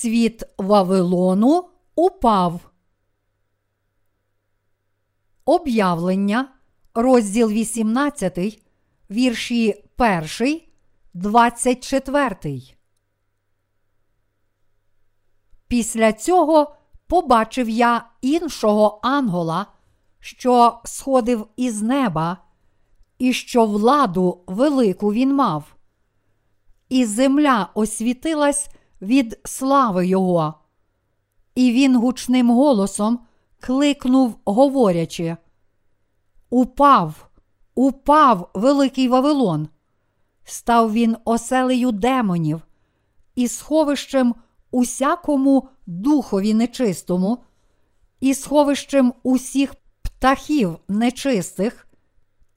світ Вавилону упав. Об'явлення, розділ 18, вірші 1, 24. Після цього побачив я іншого ангела, що сходив із неба, і що владу велику він мав. І земля освітилась від слави Його. І він гучним голосом кликнув, говорячи: Упав, упав великий Вавилон. Став він оселею демонів і сховищем усякому духові нечистому, і сховищем усіх птахів нечистих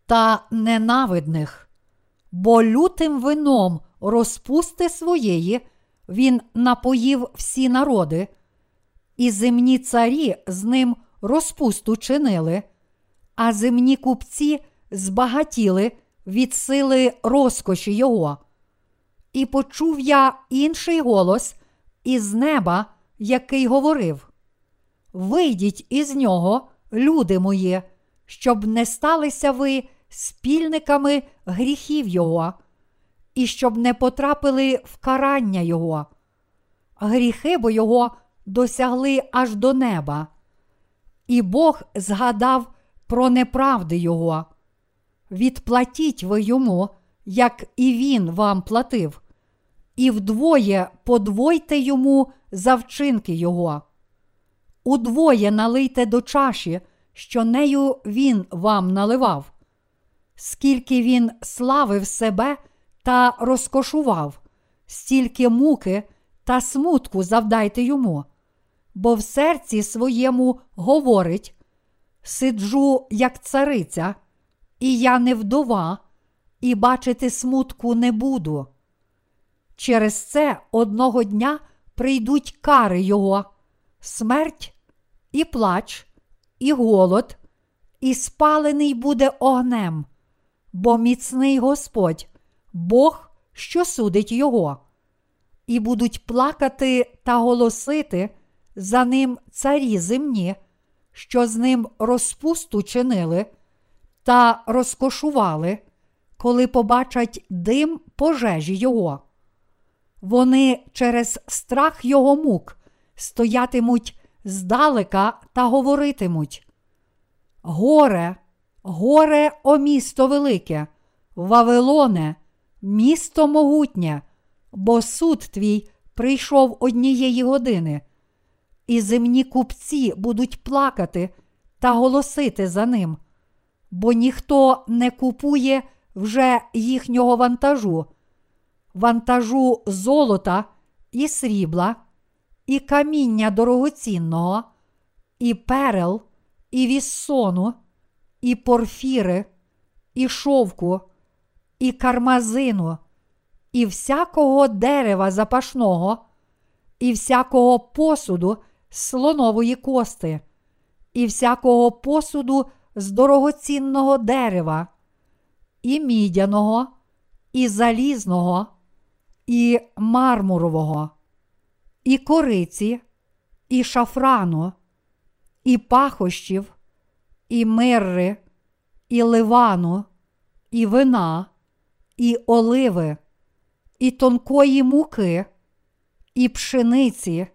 та ненавидних, бо лютим вином розпусти своєї він напоїв всі народи, і земні царі з ним розпусту чинили, а земні купці збагатіли від сили розкоші його. І почув я інший голос із неба, який говорив: Вийдіть із нього, люди мої, щоб не сталися ви спільниками гріхів Його, і щоб не потрапили в карання Його. Гріхи бо Його досягли аж до неба, і Бог згадав про неправди Його. Відплатіть ви йому, як і він вам платив, і вдвоє подвойте йому за вчинки Його. Удвоє налийте до чаші, що нею він вам наливав, скільки він славив себе та розкошував, стільки муки та смутку завдайте йому, бо в серці своєму говорить: сиджу, як цариця, і я не вдова, і бачити смутку не буду. Через це одного дня прийдуть кари його, смерть і плач, і голод, і спалений буде огнем, бо міцний Господь, Бог, що судить його, і будуть плакати та голосити за ним царі земні, що з ним розпусту чинили та розкошували, коли побачать дим пожежі його. Вони через страх його мук стоятимуть здалека та говоритимуть. Горе, горе, о місто велике, Вавилоне, місто могутнє, бо суд твій прийшов однієї години, і земні купці будуть плакати та голосити за ним, бо ніхто не купує вже їхнього вантажу, вантажу золота і срібла, і каміння дорогоцінного, і перел, і віссону, і порфіри, і шовку, і кармазину, і всякого дерева запашного, і всякого посуду слонової кости, і всякого посуду з дорогоцінного дерева, і мідяного, і залізного, і мармурового, і кориці, і шафрану, і пахощів, і мирри, і ливану, і вина, і оливи, і тонкої муки, і пшениці,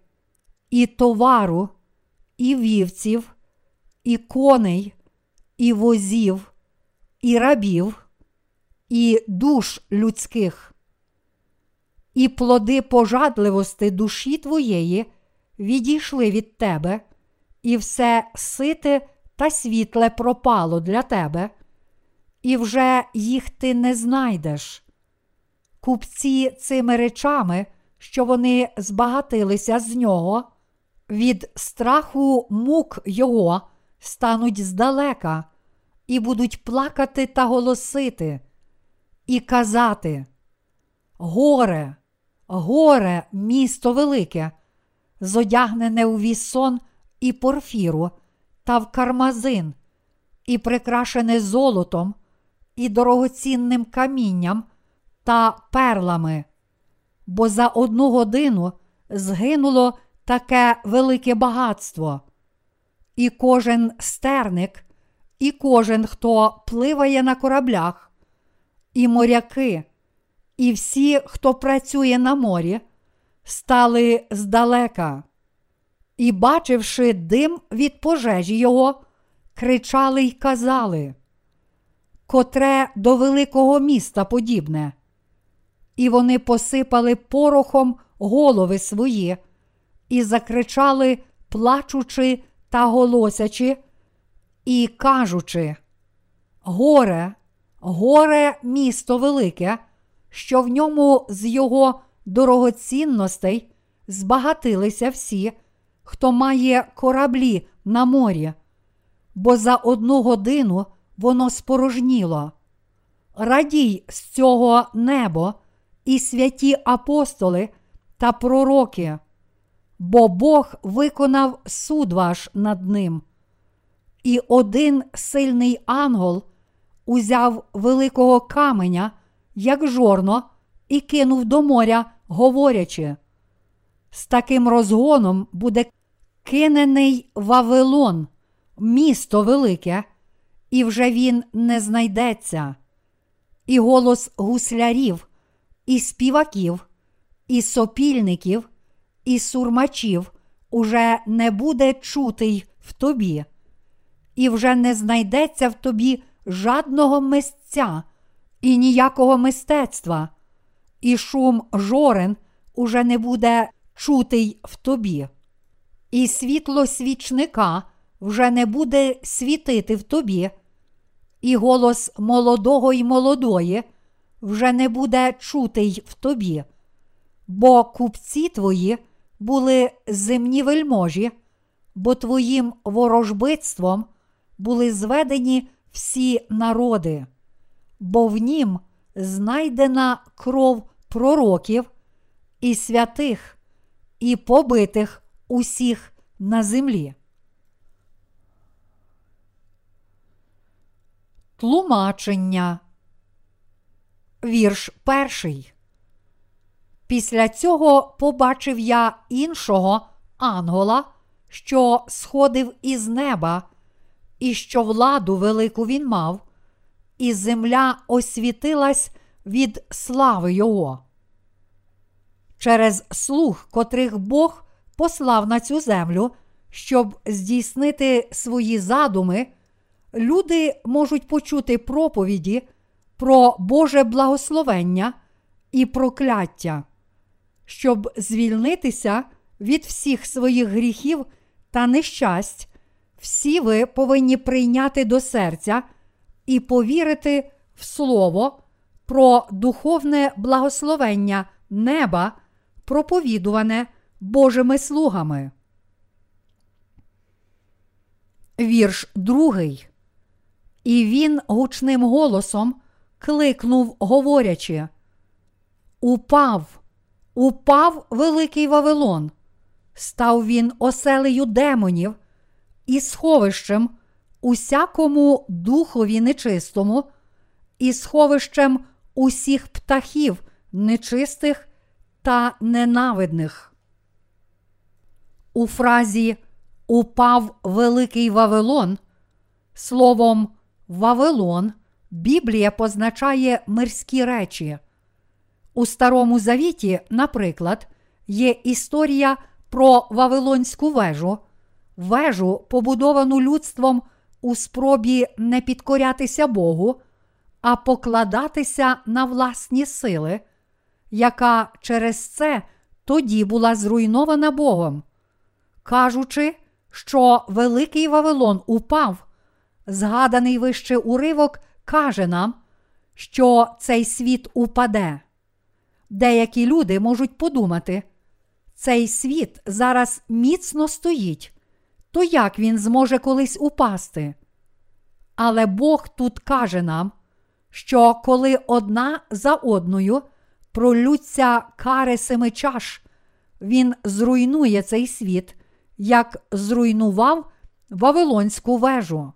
і товару, і вівців, і коней, і возів, і рабів, і душ людських. І плоди пожадливости душі твоєї відійшли від тебе, і все сите та світле пропало для тебе, і вже їх ти не знайдеш. Купці цими речами, що вони збагатилися з нього, від страху мук його стануть здалека, і будуть плакати та голосити, і казати: Горе, горе, місто велике, зодягнене у вісон і порфіру та в кармазин, і прикрашене золотом, і дорогоцінним камінням та перлами, бо за одну годину згинуло таке велике багатство. І кожен стерник, і кожен, хто пливає на кораблях, і моряки, і всі, хто працює на морі, стали здалека, і, бачивши дим від пожежі його, кричали й казали, котре до великого міста подібне. І вони посипали порохом голови свої і закричали, плачучи та голосячи, і кажучи: Горе, горе місто велике, що в ньому з його дорогоцінностей збагатилися всі, хто має кораблі на морі, бо за одну годину воно спорожніло. Радій з цього небо і святі апостоли та пророки, бо Бог виконав суд ваш над ним. І один сильний ангел узяв великого каменя, як жорно, і кинув до моря, говорячи. З таким розгоном буде кинений Вавилон, місто велике, і вже він не знайдеться. І голос гуслярів, і співаків, і сопільників, і сурмачів уже не буде чутий в тобі, і вже не знайдеться в тобі жадного мисця і ніякого мистецтва, і шум жорен уже не буде чутий в тобі, і світло свічника вже не буде світити в тобі, і голос молодого й молодої вже не буде чутий в тобі, бо купці твої були земні вельможі, бо твоїм ворожбитством були зведені всі народи, бо в нім знайдена кров пророків і святих, і побитих усіх на землі. Тлумачення. Вірш перший. Після цього побачив я іншого ангела, що сходив із неба, і що владу велику він мав, і земля освітилась від слави Його. Через слух, котрих Бог послав на цю землю, щоб здійснити свої задуми, люди можуть почути проповіді про Боже благословення і прокляття, щоб звільнитися від всіх своїх гріхів та нещасть, всі ви повинні прийняти до серця і повірити в Слово про духовне благословення неба, проповідуване Божими слугами. Вірш другий. І він гучним голосом кликнув, говорячи: Упав, упав великий Вавилон, став він оселею демонів і сховищем усякому духові нечистому, і сховищем усіх птахів нечистих та ненавидних. У фразі Упав великий Вавилон словом Вавилон Біблія позначає мирські речі. У Старому Завіті, наприклад, є історія про Вавилонську вежу, вежу, побудовану людством у спробі не підкорятися Богу, а покладатися на власні сили, яка через це тоді була зруйнована Богом. Кажучи, що Великий Вавилон упав, згаданий вище уривок каже нам, що цей світ упаде. Деякі люди можуть подумати, цей світ зараз міцно стоїть, то як він зможе колись упасти? Але Бог тут каже нам, що коли одна за одною пролються кари семи чаш, він зруйнує цей світ, як зруйнував Вавилонську вежу.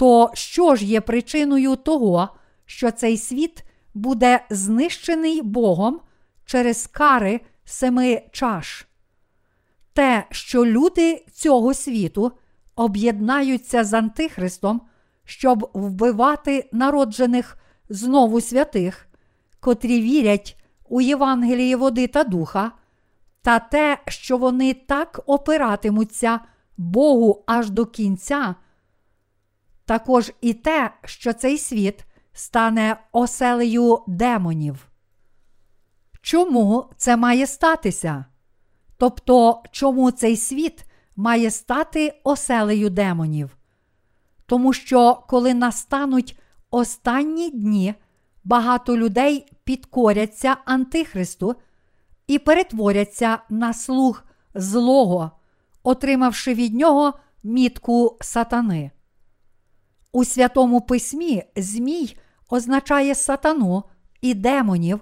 То що ж є причиною того, що цей світ буде знищений Богом через кари семи чаш. Те, що люди цього світу об'єднаються з Антихристом, щоб вбивати народжених знову святих, котрі вірять у Євангеліє води та духа, та те, що вони так опиратимуться Богу аж до кінця, також і те, що цей світ стане оселею демонів. Чому це має статися? Тобто, чому цей світ має стати оселею демонів? Тому що, коли настануть останні дні, багато людей підкоряться Антихристу і перетворяться на слуг злого, отримавши від нього мітку сатани. У Святому Письмі Змій означає сатану і демонів,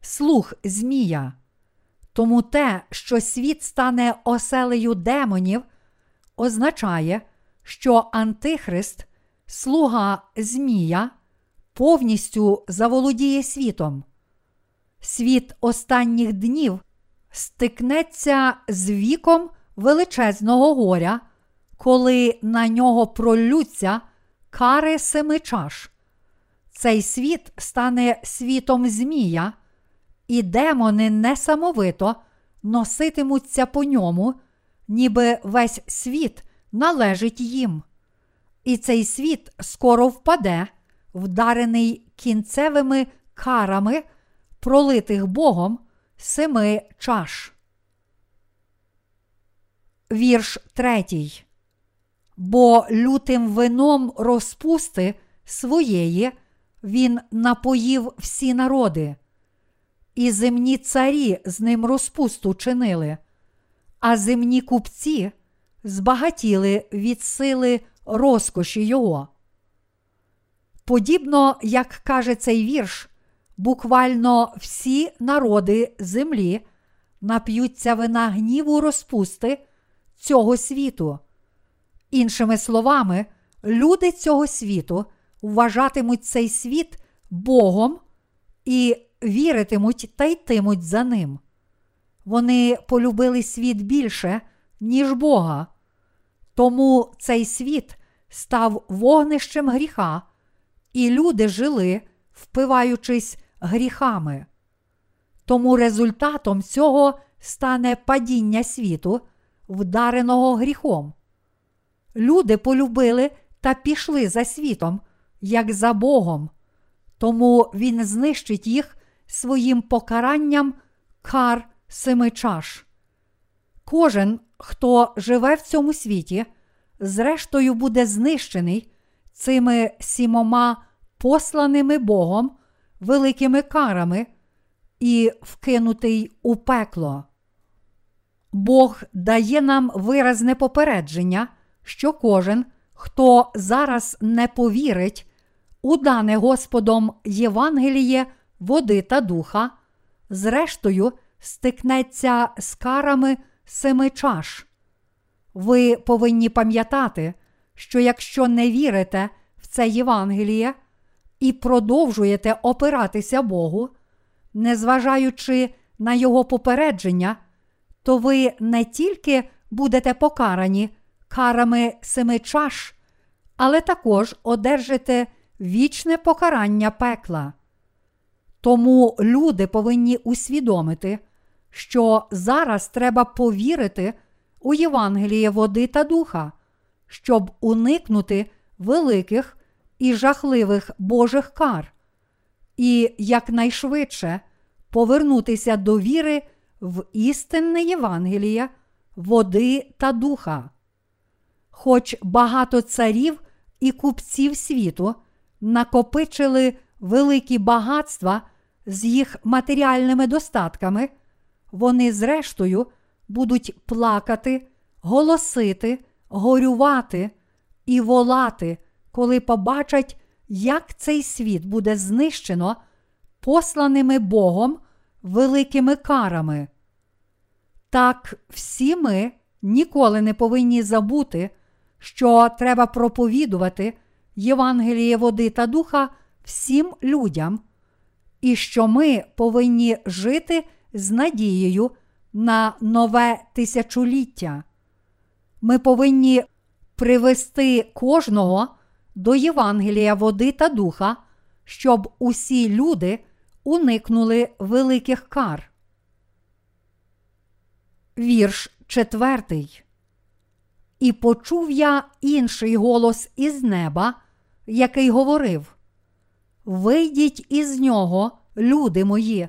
слух Змія. Тому те, що світ стане оселею демонів, означає, що Антихрист, слуга Змія, повністю заволодіє світом. Світ останніх днів стикнеться з віком величезного горя, коли на нього пролються кари семи чаш. Цей світ стане світом Змія, і демони несамовито носитимуться по ньому, ніби весь світ належить їм. І цей світ скоро впаде, вдарений кінцевими карами, пролитих Богом семи чаш. Вірш третій. Бо лютим вином розпусти своєї він напоїв всі народи, і земні царі з ним розпусту чинили, а земні купці збагатіли від сили розкоші його. Подібно, як каже цей вірш, буквально всі народи землі нап'ються вина гніву розпусти цього світу. Іншими словами, люди цього світу вважатимуть цей світ Богом і віритимуть та йтимуть за ним. Вони полюбили світ більше, ніж Бога. Тому цей світ став вогнищем гріха, і люди жили, впиваючись гріхами. Тому результатом цього стане падіння світу, вдареного гріхом. Люди полюбили та пішли за світом, як за Богом, тому Він знищить їх своїм покаранням кар семи чаш. Кожен, хто живе в цьому світі, зрештою буде знищений цими сімома посланими Богом великими карами і вкинутий у пекло. Бог дає нам виразне попередження, що кожен, хто зараз не повірить у дане Господом Євангеліє води та духа, зрештою стикнеться з карами семи чаш. Ви повинні пам'ятати, що якщо не вірите в це Євангеліє і продовжуєте опиратися Богу, незважаючи на Його попередження, то ви не тільки будете покарані карами семи чаш, але також одержите вічне покарання пекла. Тому люди повинні усвідомити, що зараз треба повірити у Євангеліє води та духа, щоб уникнути великих і жахливих Божих кар, і якнайшвидше повернутися до віри в істинне Євангеліє, води та духа. Хоч багато царів і купців світу накопичили великі багатства з їх матеріальними достатками, вони, зрештою, будуть плакати, голосити, горювати і волати, коли побачать, як цей світ буде знищено посланими Богом великими карами. Так, всі ми ніколи не повинні забути, що треба проповідувати Євангеліє води та духа всім людям, і що ми повинні жити з надією на нове тисячоліття. Ми повинні привести кожного до Євангелія води та духа, щоб усі люди уникнули великих кар. Вірш четвертий. І почув я інший голос із неба, який говорив: Вийдіть із нього, люди мої,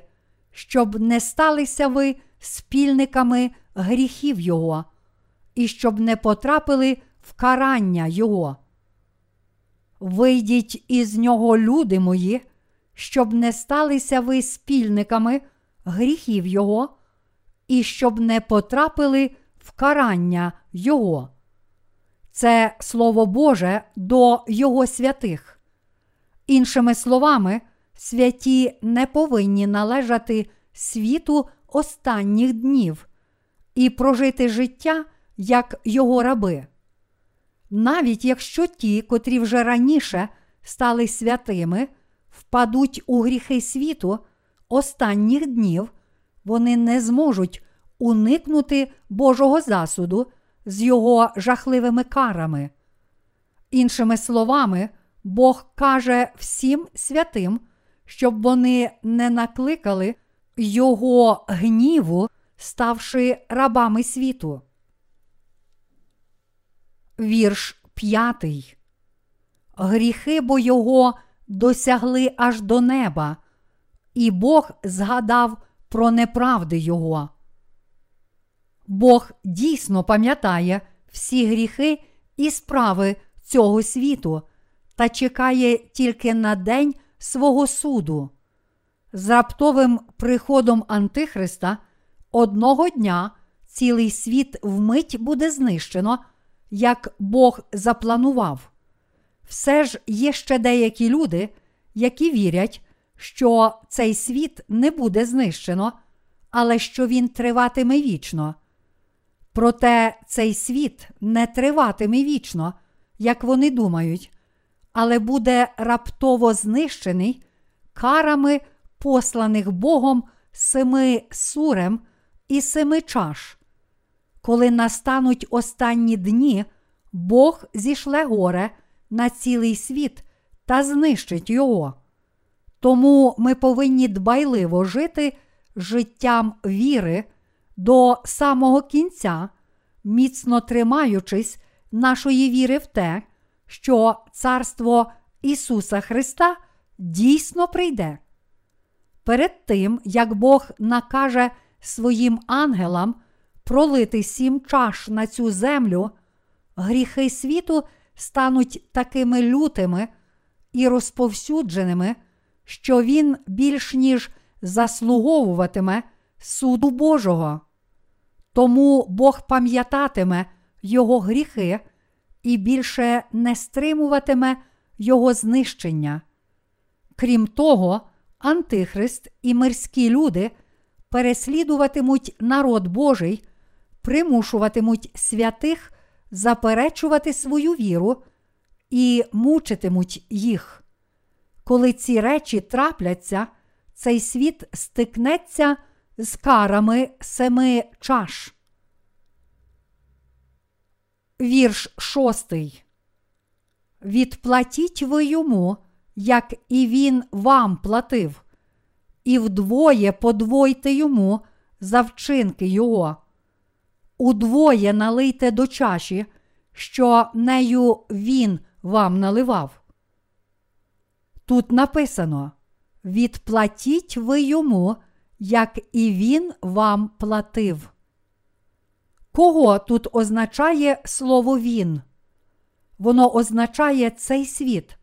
щоб не сталися ви спільниками гріхів Його, і щоб не потрапили в карання Його. Вийдіть із нього, люди мої, щоб не сталися ви спільниками гріхів Його, і щоб не потрапили в карання Його. Це Слово Боже до Його святих. Іншими словами, святі не повинні належати світу останніх днів і прожити життя як його раби. Навіть якщо ті, котрі вже раніше стали святими, впадуть у гріхи світу останніх днів, вони не зможуть уникнути Божого засуду з його жахливими карами. Іншими словами, Бог каже всім святим, щоб вони не накликали Його гніву, ставши рабами світу. Вірш п'ятий. Гріхи бо його досягли аж до неба, і Бог згадав про неправди Його. Бог дійсно пам'ятає всі гріхи і справи цього світу та чекає тільки на день свого суду. З раптовим приходом Антихриста одного дня цілий світ вмить буде знищено, як Бог запланував. Все ж є ще деякі люди, які вірять, що цей світ не буде знищено, але що він триватиме вічно. Проте цей світ не триватиме вічно, як вони думають, але буде раптово знищений карами посланих Богом семи сурем і семи чаш. Коли настануть останні дні, Бог зішле горе на цілий світ та знищить його. Тому ми повинні дбайливо жити життям віри до самого кінця, міцно тримаючись нашої віри в те, що Царство Ісуса Христа дійсно прийде. Перед тим, як Бог накаже своїм ангелам пролити сім чаш на цю землю, гріхи світу стануть такими лютими і розповсюдженими, що він більш ніж заслуговуватиме суду Божого. Тому Бог пам'ятатиме його гріхи і більше не стримуватиме його знищення. Крім того, Антихрист і мирські люди переслідуватимуть народ Божий, примушуватимуть святих заперечувати свою віру і мучитимуть їх. Коли ці речі трапляться, цей світ стикнеться з карами семи чаш. Вірш шостий. Відплатіть ви йому, як і він вам платив, і вдвоє подвойте йому за вчинки його. Удвоє налийте до чаші, що нею він вам наливав. Тут написано Відплатіть ви йому, як і він вам платив. Кого тут означає слово він? Воно означає цей світ,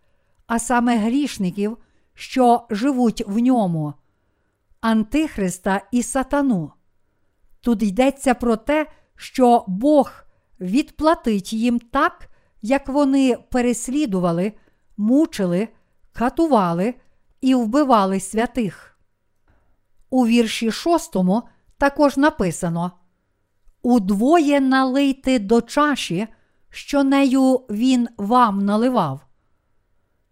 а саме грішників, що живуть в ньому, Антихриста і сатану. Тут йдеться про те, що Бог відплатить їм так, як вони переслідували, мучили, катували і вбивали святих. У вірші шостому також написано Удвоє налийте до чаші, що нею він вам наливав.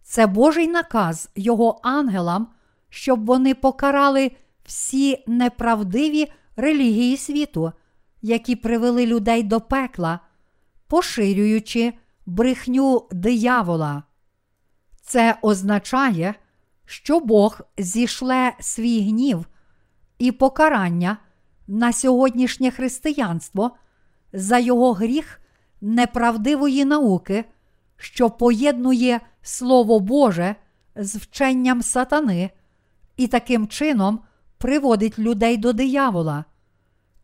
Це Божий наказ його ангелам, щоб вони покарали всі неправдиві релігії світу, які привели людей до пекла, поширюючи брехню диявола. Це означає, що Бог зішле свій гнів і покарання на сьогоднішнє християнство за його гріх неправдивої науки, що поєднує Слово Боже з вченням сатани і таким чином приводить людей до диявола.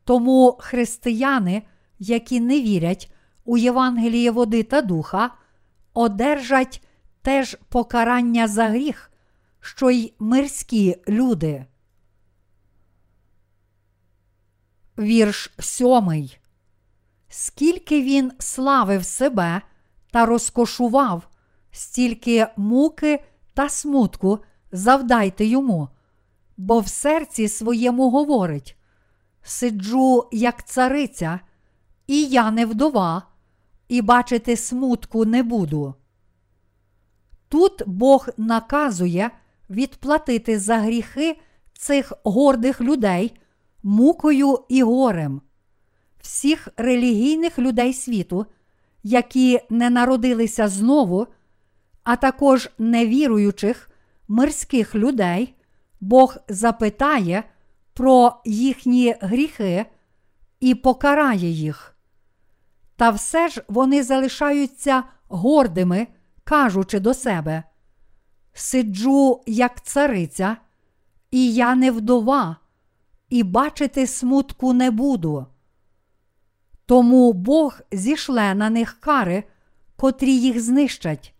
Тому християни, які не вірять у Євангеліє води та духа, одержать теж покарання за гріх, що й мирські люди. Вірш сьомий. Скільки він славив себе та розкошував, стільки муки та смутку завдайте йому, бо в серці своєму говорить: сиджу, як цариця, і я не вдова, і бачити смутку не буду. Тут Бог наказує відплатити за гріхи цих гордих людей мукою і горем, всіх релігійних людей світу, які не народилися знову, а також невіруючих мирських людей, Бог запитає про їхні гріхи і покарає їх. Та все ж вони залишаються гордими, кажучи до себе: Сиджу, як цариця, і я не вдова, і бачити смутку не буду. Тому Бог зішле на них кари, котрі їх знищать.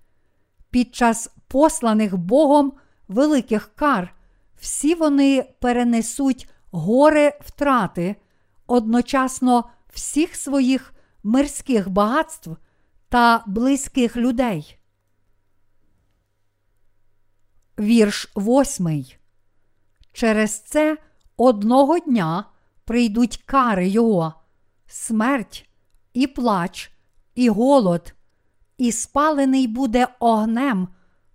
Під час посланих Богом великих кар всі вони перенесуть горе втрати одночасно всіх своїх мирських багатств та близьких людей. Вірш восьмий. Через це одного дня прийдуть кари його, смерть, і плач, і голод, і спалений буде огнем,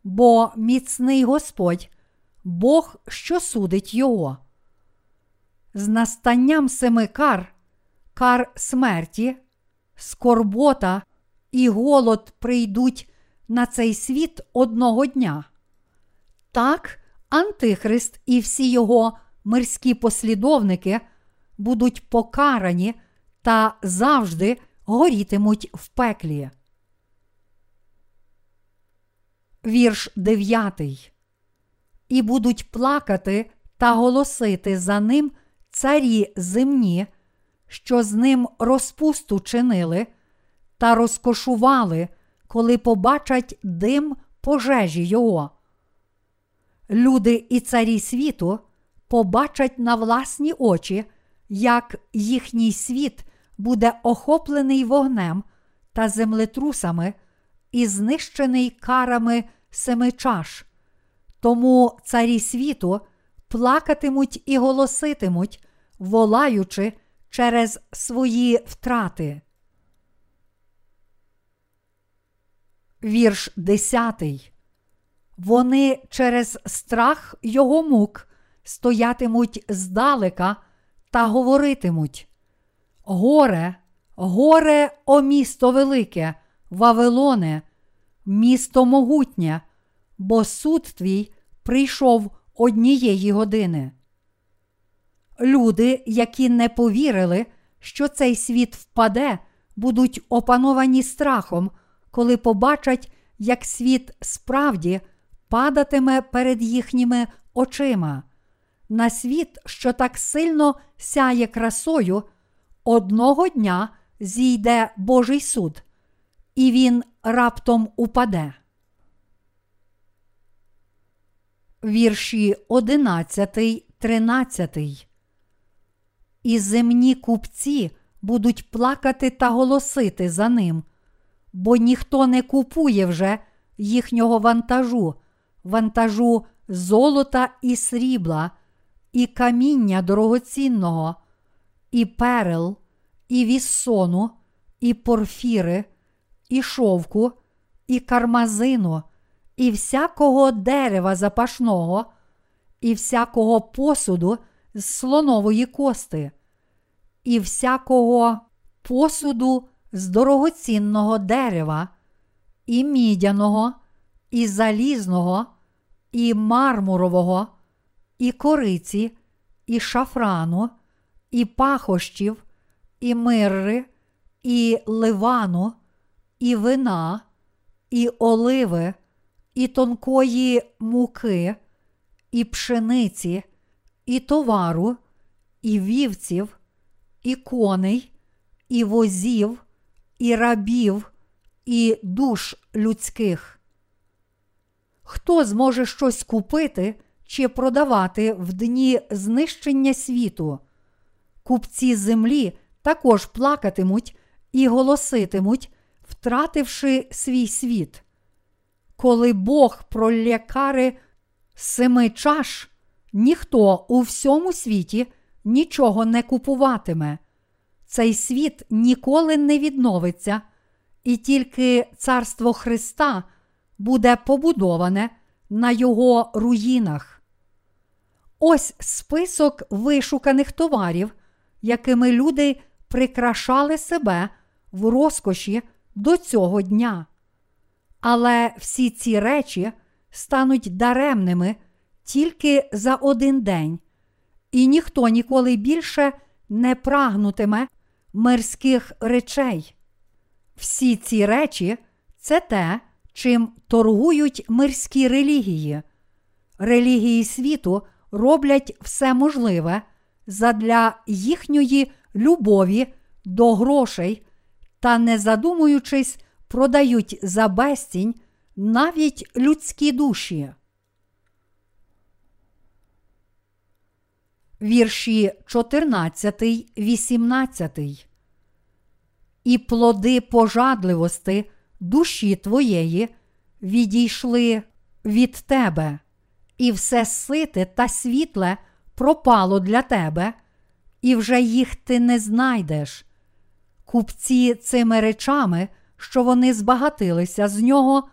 бо міцний Господь, Бог, що судить його. З настанням семи кар, кар смерті, скорбота і голод прийдуть на цей світ одного дня. Так, Антихрист і всі його мирські послідовники будуть покарані та завжди горітимуть в пеклі. Вірш 9. І будуть плакати та голосити за ним царі земні, що з ним розпусту чинили, та розкошували, коли побачать дим пожежі його. Люди і царі світу побачать на власні очі, як їхній світ буде охоплений вогнем та землетрусами і знищений карами семи чаш. Тому царі світу плакатимуть і голоситимуть, волаючи через свої втрати. Вірш десятий. Вони через страх його мук стоятимуть здалека та говоритимуть: Горе, горе, о місто велике, Вавилоне, місто могутнє, бо суд твій прийшов однієї години. Люди, які не повірили, що цей світ впаде, будуть опановані страхом, коли побачать, як світ справді падатиме перед їхніми очима. На світ, що так сильно сяє красою, одного дня зійде Божий суд, і він раптом упаде. Вірші 11, 13. І земні купці будуть плакати та голосити за ним, бо ніхто не купує вже їхнього вантажу, вантажу золота і срібла, і каміння дорогоцінного, і перел, і віссону, і порфіри, і шовку, і кармазину, і всякого дерева запашного, і всякого посуду з слонової кости, і всякого посуду з дорогоцінного дерева, і мідяного, і залізного, і мармурового, і кориці, і шафрану, і пахощів, і мирри, і ливану, і вина, і оливи, і тонкої муки, і пшениці, і товару, і вівців, і коней, і возів, і рабів, і душ людських. Хто зможе щось купити чи продавати в дні знищення світу? Купці землі також плакатимуть і голоситимуть, втративши свій світ. Коли Бог пролє кари семи чаш, ніхто у всьому світі нічого не купуватиме. Цей світ ніколи не відновиться, і тільки царство Христа буде побудоване на його руїнах. Ось список вишуканих товарів, якими люди прикрашали себе в розкоші до цього дня. Але всі ці речі стануть даремними тільки за один день, і ніхто ніколи більше не прагнутиме мирських речей. Всі ці речі це те, чим торгують мирські релігії. Релігії світу роблять все можливе задля їхньої любові до грошей та, не задумуючись, продають за безцінь навіть людські душі. Вірші 14, 18. І плоди пожадливости душі твоєї відійшли від тебе, і все сите та світле пропало для тебе, і вже їх ти не знайдеш. Купці цими речами, що вони збагатилися з нього,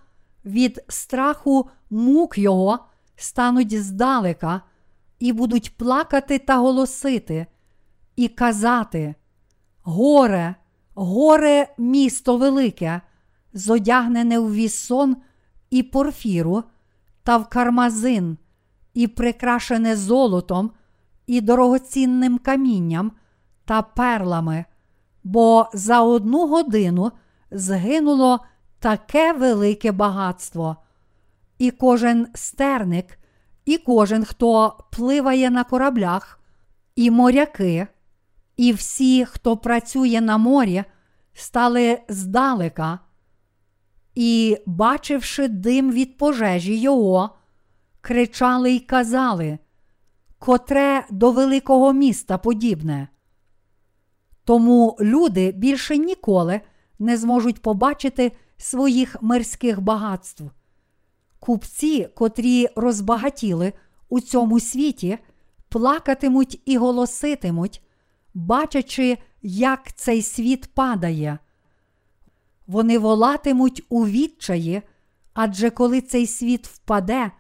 від страху мук його стануть здалека, і будуть плакати та голосити, і казати: Горе, горе місто велике, зодягнене в вісон і порфіру, та в кармазин, і прикрашене золотом, і дорогоцінним камінням та перлами, бо за одну годину згинуло таке велике багатство, і кожен стерник, і кожен, хто пливає на кораблях, і моряки, і всі, хто працює на морі, стали здалека, і, бачивши дим від пожежі його, кричали й казали, котре до великого міста подібне. Тому люди більше ніколи не зможуть побачити своїх мирських багатств. Купці, котрі розбагатіли у цьому світі, плакатимуть і голоситимуть, бачачи, як цей світ падає. Вони волатимуть у відчаї, адже коли цей світ впаде,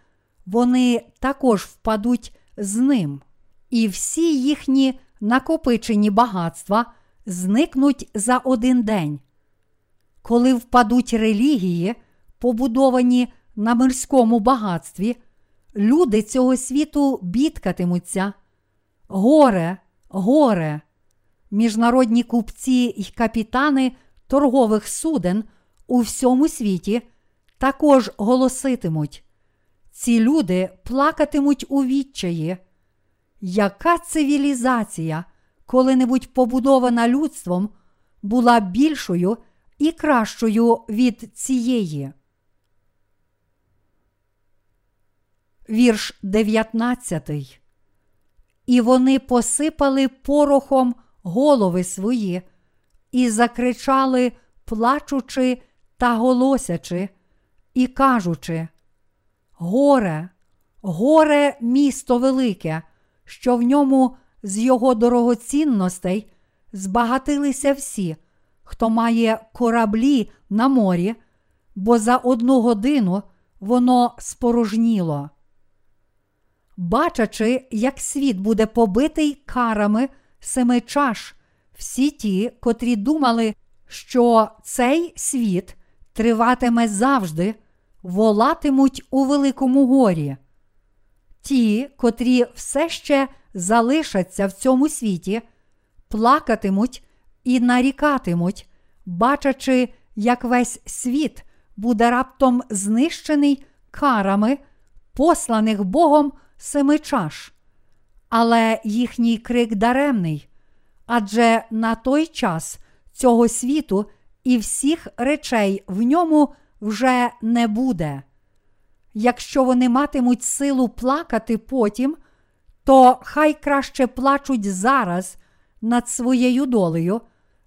вони також впадуть з ним, і всі їхні накопичені багатства зникнуть за один день. Коли впадуть релігії, побудовані на мирському багатстві, люди цього світу бідкатимуться. Горе, горе, міжнародні купці й капітани торгових суден у всьому світі також голоситимуть. Ці люди плакатимуть у відчаї. Яка цивілізація, коли-небудь побудована людством, була більшою і кращою від цієї? Вірш 19. І вони посипали порохом голови свої, і закричали, плачучи та голосячи, і кажучи: Горе, горе місто велике, що в ньому з його дорогоцінностей збагатилися всі, хто має кораблі на морі, бо за одну годину воно спорожніло. Бачачи, як світ буде побитий карами семи чаш, всі ті, котрі думали, що цей світ триватиме завжди, волатимуть у Великому горі. Ті, котрі все ще залишаться в цьому світі, плакатимуть і нарікатимуть, бачачи, як весь світ буде раптом знищений карами, посланих Богом семи чаш. Але їхній крик даремний, адже на той час цього світу і всіх речей в ньому вже не буде. Якщо вони матимуть силу плакати потім, то хай краще плачуть зараз над своєю долею,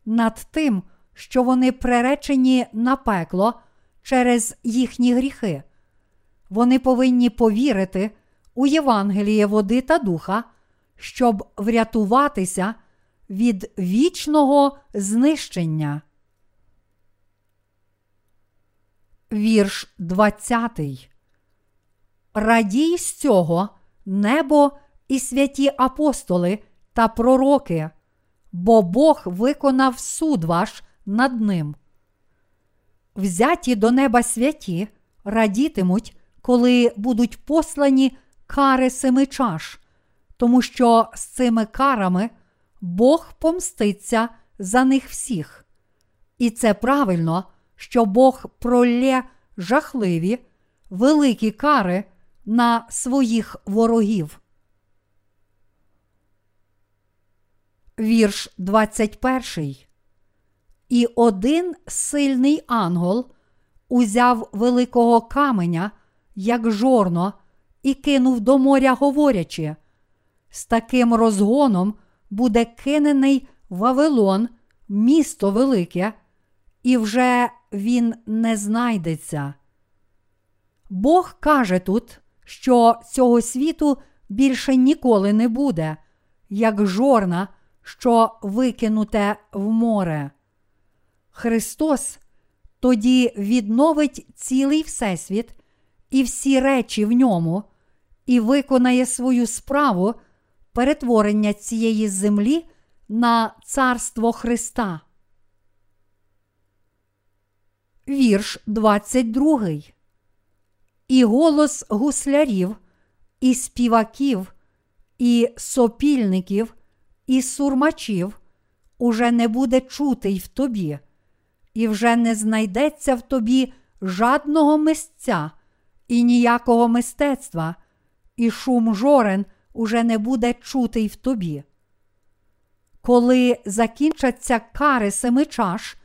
над тим, що вони приречені на пекло через їхні гріхи. Вони повинні повірити у Євангеліє води та духа, щоб врятуватися від вічного знищення. Вірш 20. Радій з цього небо і святі апостоли та пророки, бо Бог виконав суд ваш над ним. Взяті до неба святі радітимуть, коли будуть послані кари семи чаш, тому що з цими карами Бог помститься за них всіх. І це правильно, що Бог пролє жахливі, великі кари на своїх ворогів. Вірш 21. І один сильний ангел узяв великого каменя, як жорно, і кинув до моря, говорячи: з таким розгоном буде кинений Вавилон, місто велике, і вже він не знайдеться. Бог каже тут, що цього світу більше ніколи не буде, як жорна, що викинуте в море. Христос тоді відновить цілий Всесвіт і всі речі в ньому, і виконає свою справу перетворення цієї землі на царство Христа. Вірш 22. І голос гуслярів, і співаків, і сопільників, і сурмачів уже не буде чутий в тобі, і вже не знайдеться в тобі жадного мисця і ніякого мистецтва, і шум жорен уже не буде чутий в тобі. Коли закінчаться кари семи чаш,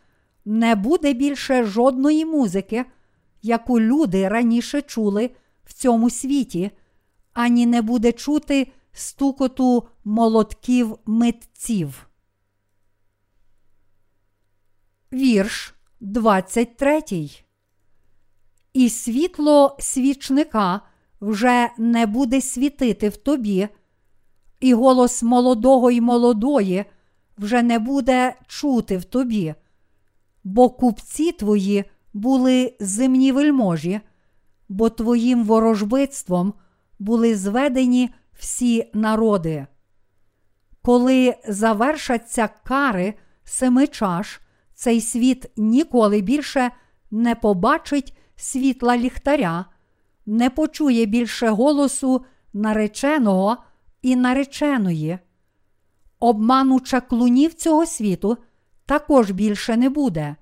не буде більше жодної музики, яку люди раніше чули в цьому світі, ані не буде чути стукоту молотків митців. Вірш 23. І світло свічника вже не буде світити в тобі, і голос молодого й молодої вже не буде чути в тобі, бо купці твої були земні вельможі, бо твоїм ворожбитством були зведені всі народи. Коли завершаться кари семи чаш, цей світ ніколи більше не побачить світла ліхтаря, не почує більше голосу нареченого і нареченої. Обману чаклунів цього світу також більше не буде,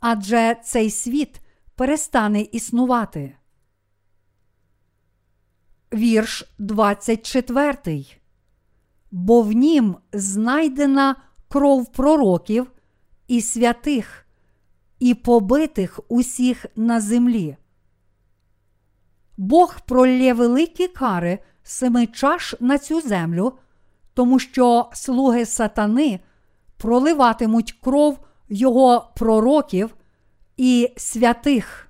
адже цей світ перестане існувати. Вірш 24. Бо в нім знайдена кров пророків і святих, і побитих усіх на землі. Бог пролє великі кари семи чаш на цю землю, тому що слуги сатани проливатимуть кров його пророків і святих.